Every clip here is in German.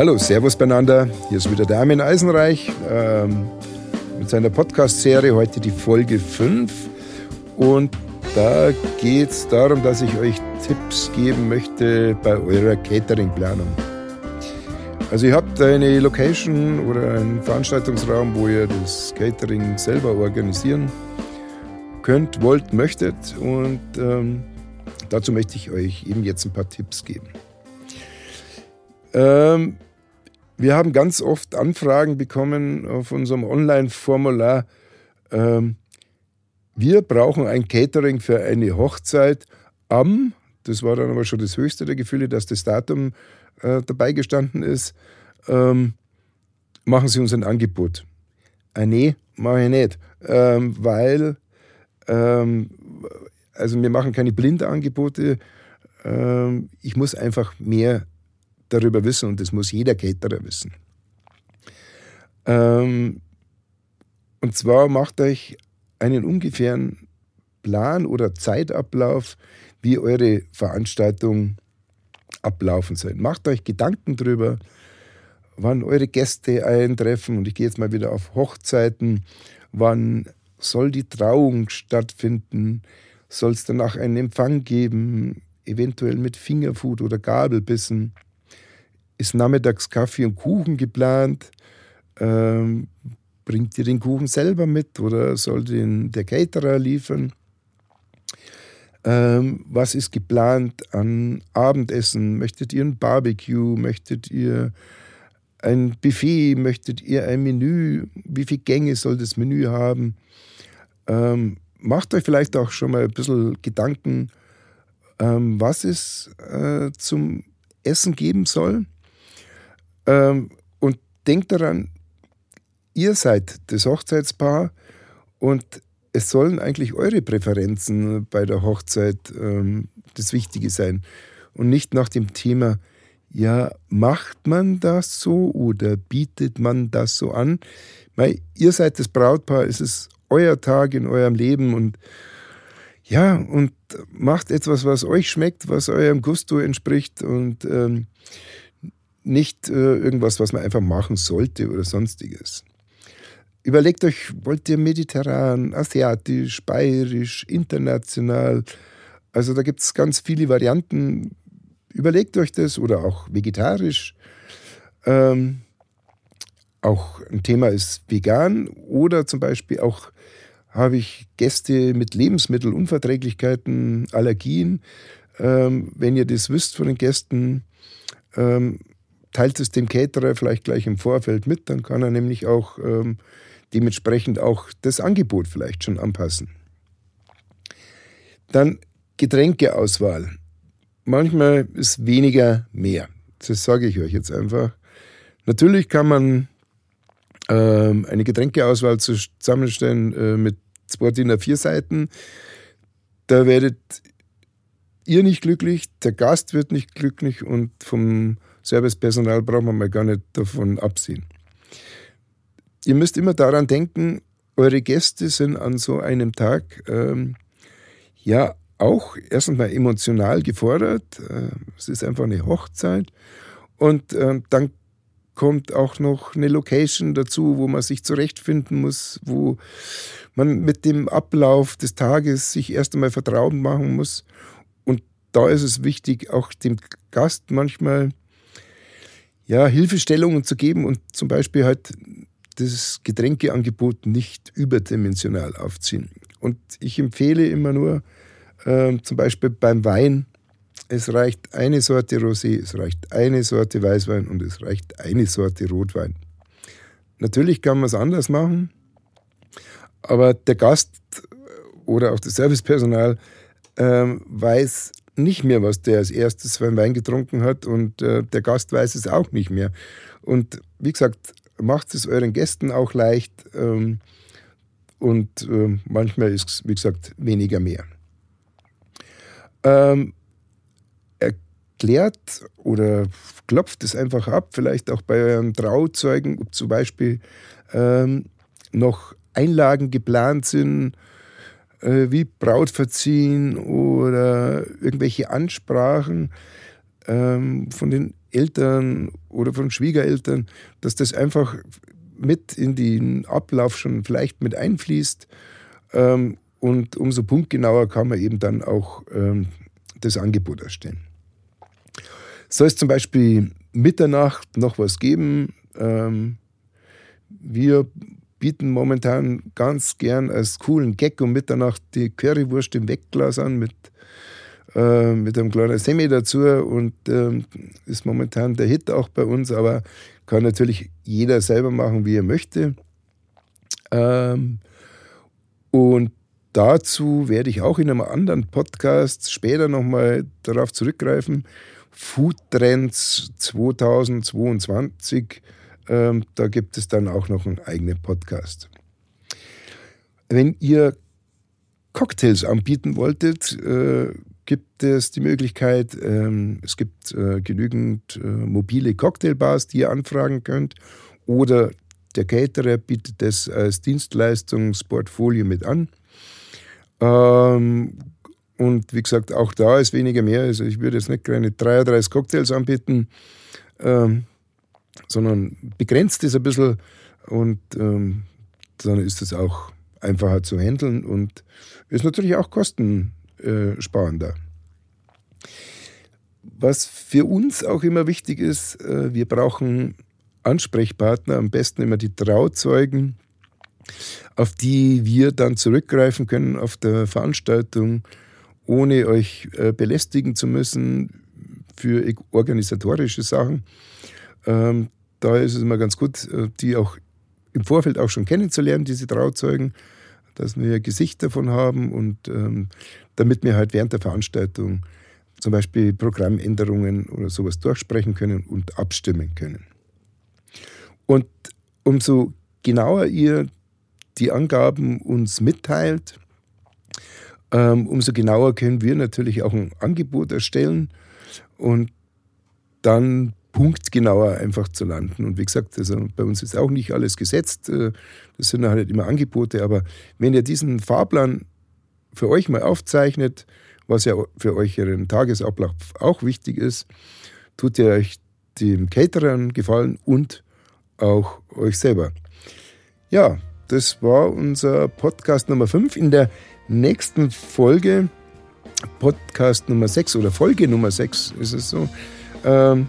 Hallo, Servus beieinander. Hier ist wieder der Armin Eisenreich ähm, mit seiner Podcast-Serie. Heute die Folge 5. Und da geht es darum, dass ich euch Tipps geben möchte bei eurer Catering-Planung. Also ihr habt eine Location oder einen Veranstaltungsraum, wo ihr das Catering selber organisieren könnt, wollt, möchtet. Und ähm, dazu möchte ich euch eben jetzt ein paar Tipps geben. Ähm, wir haben ganz oft Anfragen bekommen auf unserem Online-Formular. Ähm, wir brauchen ein Catering für eine Hochzeit am, das war dann aber schon das höchste der Gefühle, dass das Datum äh, dabei gestanden ist. Ähm, machen Sie uns ein Angebot. Ah, nee, mache ich nicht, ähm, weil ähm, also wir machen keine Blindangebote. Ähm, ich muss einfach mehr darüber wissen und das muss jeder Caterer wissen. Ähm, und zwar macht euch einen ungefähren Plan oder Zeitablauf, wie eure Veranstaltung ablaufen soll. Macht euch Gedanken darüber, wann eure Gäste eintreffen. Und ich gehe jetzt mal wieder auf Hochzeiten. Wann soll die Trauung stattfinden? Soll es danach einen Empfang geben? Eventuell mit Fingerfood oder Gabelbissen? Ist nachmittags Kaffee und Kuchen geplant? Ähm, bringt ihr den Kuchen selber mit oder soll den der Caterer liefern? Ähm, was ist geplant an Abendessen? Möchtet ihr ein Barbecue? Möchtet ihr ein Buffet? Möchtet ihr ein Menü? Wie viele Gänge soll das Menü haben? Ähm, macht euch vielleicht auch schon mal ein bisschen Gedanken, ähm, was es äh, zum Essen geben soll. Ähm, und denkt daran, ihr seid das Hochzeitspaar und es sollen eigentlich eure Präferenzen bei der Hochzeit ähm, das Wichtige sein und nicht nach dem Thema, ja, macht man das so oder bietet man das so an? Weil ihr seid das Brautpaar, es ist euer Tag in eurem Leben und ja, und macht etwas, was euch schmeckt, was eurem Gusto entspricht und ähm, nicht äh, irgendwas, was man einfach machen sollte oder sonstiges. Überlegt euch, wollt ihr mediterran, asiatisch, bayerisch, international? Also da gibt es ganz viele Varianten. Überlegt euch das oder auch vegetarisch. Ähm, auch ein Thema ist vegan oder zum Beispiel auch habe ich Gäste mit Lebensmittelunverträglichkeiten, Allergien. Ähm, wenn ihr das wisst von den Gästen, ähm, teilt es dem Caterer vielleicht gleich im Vorfeld mit, dann kann er nämlich auch ähm, dementsprechend auch das Angebot vielleicht schon anpassen. Dann Getränkeauswahl. Manchmal ist weniger mehr. Das sage ich euch jetzt einfach. Natürlich kann man ähm, eine Getränkeauswahl zusammenstellen äh, mit zwei DIN A4 Seiten. Da werdet ihr nicht glücklich, der Gast wird nicht glücklich und vom Servicepersonal braucht man mal gar nicht davon absehen. Ihr müsst immer daran denken, eure Gäste sind an so einem Tag ähm, ja auch erst einmal emotional gefordert. Äh, es ist einfach eine Hochzeit. Und äh, dann kommt auch noch eine Location dazu, wo man sich zurechtfinden muss, wo man mit dem Ablauf des Tages sich erst einmal vertraut machen muss. Da ist es wichtig, auch dem Gast manchmal ja, Hilfestellungen zu geben und zum Beispiel halt das Getränkeangebot nicht überdimensional aufziehen. Und ich empfehle immer nur, äh, zum Beispiel beim Wein, es reicht eine Sorte Rosé, es reicht eine Sorte Weißwein und es reicht eine Sorte Rotwein. Natürlich kann man es anders machen, aber der Gast oder auch das Servicepersonal äh, weiß nicht mehr, was der als erstes beim Wein getrunken hat und äh, der Gast weiß es auch nicht mehr. Und wie gesagt, macht es euren Gästen auch leicht ähm, und äh, manchmal ist es, wie gesagt, weniger mehr. Ähm, erklärt oder klopft es einfach ab, vielleicht auch bei euren Trauzeugen, ob zum Beispiel ähm, noch Einlagen geplant sind, äh, wie Brautverziehen oder irgendwelche Ansprachen ähm, von den Eltern oder von Schwiegereltern, dass das einfach mit in den Ablauf schon vielleicht mit einfließt. Ähm, und umso punktgenauer kann man eben dann auch ähm, das Angebot erstellen. Soll es zum Beispiel Mitternacht noch was geben? Ähm, wir bieten momentan ganz gern als coolen Gag um Mitternacht die Currywurst im Wegglas an mit, äh, mit einem kleinen Semi dazu und ähm, ist momentan der Hit auch bei uns, aber kann natürlich jeder selber machen, wie er möchte. Ähm, und dazu werde ich auch in einem anderen Podcast später nochmal darauf zurückgreifen. Food Trends 2022 ähm, da gibt es dann auch noch einen eigenen Podcast. Wenn ihr Cocktails anbieten wolltet, äh, gibt es die Möglichkeit, ähm, es gibt äh, genügend äh, mobile Cocktailbars, die ihr anfragen könnt. Oder der Caterer bietet das als Dienstleistungsportfolio mit an. Ähm, und wie gesagt, auch da ist weniger mehr. Also ich würde jetzt nicht keine 33 Cocktails anbieten. Ähm, sondern begrenzt es ein bisschen und ähm, dann ist es auch einfacher zu handeln und ist natürlich auch kostensparender. Was für uns auch immer wichtig ist, äh, wir brauchen Ansprechpartner, am besten immer die Trauzeugen, auf die wir dann zurückgreifen können auf der Veranstaltung, ohne euch äh, belästigen zu müssen für organisatorische Sachen. Ähm, da ist es immer ganz gut, äh, die auch im Vorfeld auch schon kennenzulernen, diese Trauzeugen, dass wir ein Gesicht davon haben und ähm, damit wir halt während der Veranstaltung zum Beispiel Programmänderungen oder sowas durchsprechen können und abstimmen können. Und umso genauer ihr die Angaben uns mitteilt, ähm, umso genauer können wir natürlich auch ein Angebot erstellen und dann punktgenauer einfach zu landen. Und wie gesagt, also bei uns ist auch nicht alles gesetzt. Äh, das sind halt immer Angebote. Aber wenn ihr diesen Fahrplan für euch mal aufzeichnet, was ja für euch ihren Tagesablauf auch wichtig ist, tut ihr euch dem Caterern gefallen und auch euch selber. Ja, das war unser Podcast Nummer 5. In der nächsten Folge, Podcast Nummer 6 oder Folge Nummer 6 ist es so, ähm,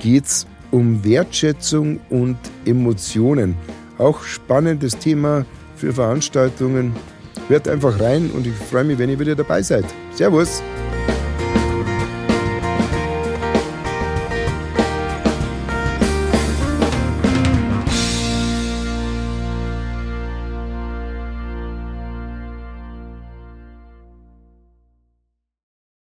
geht es um Wertschätzung und Emotionen. Auch spannendes Thema für Veranstaltungen. Hört einfach rein und ich freue mich, wenn ihr wieder dabei seid. Servus!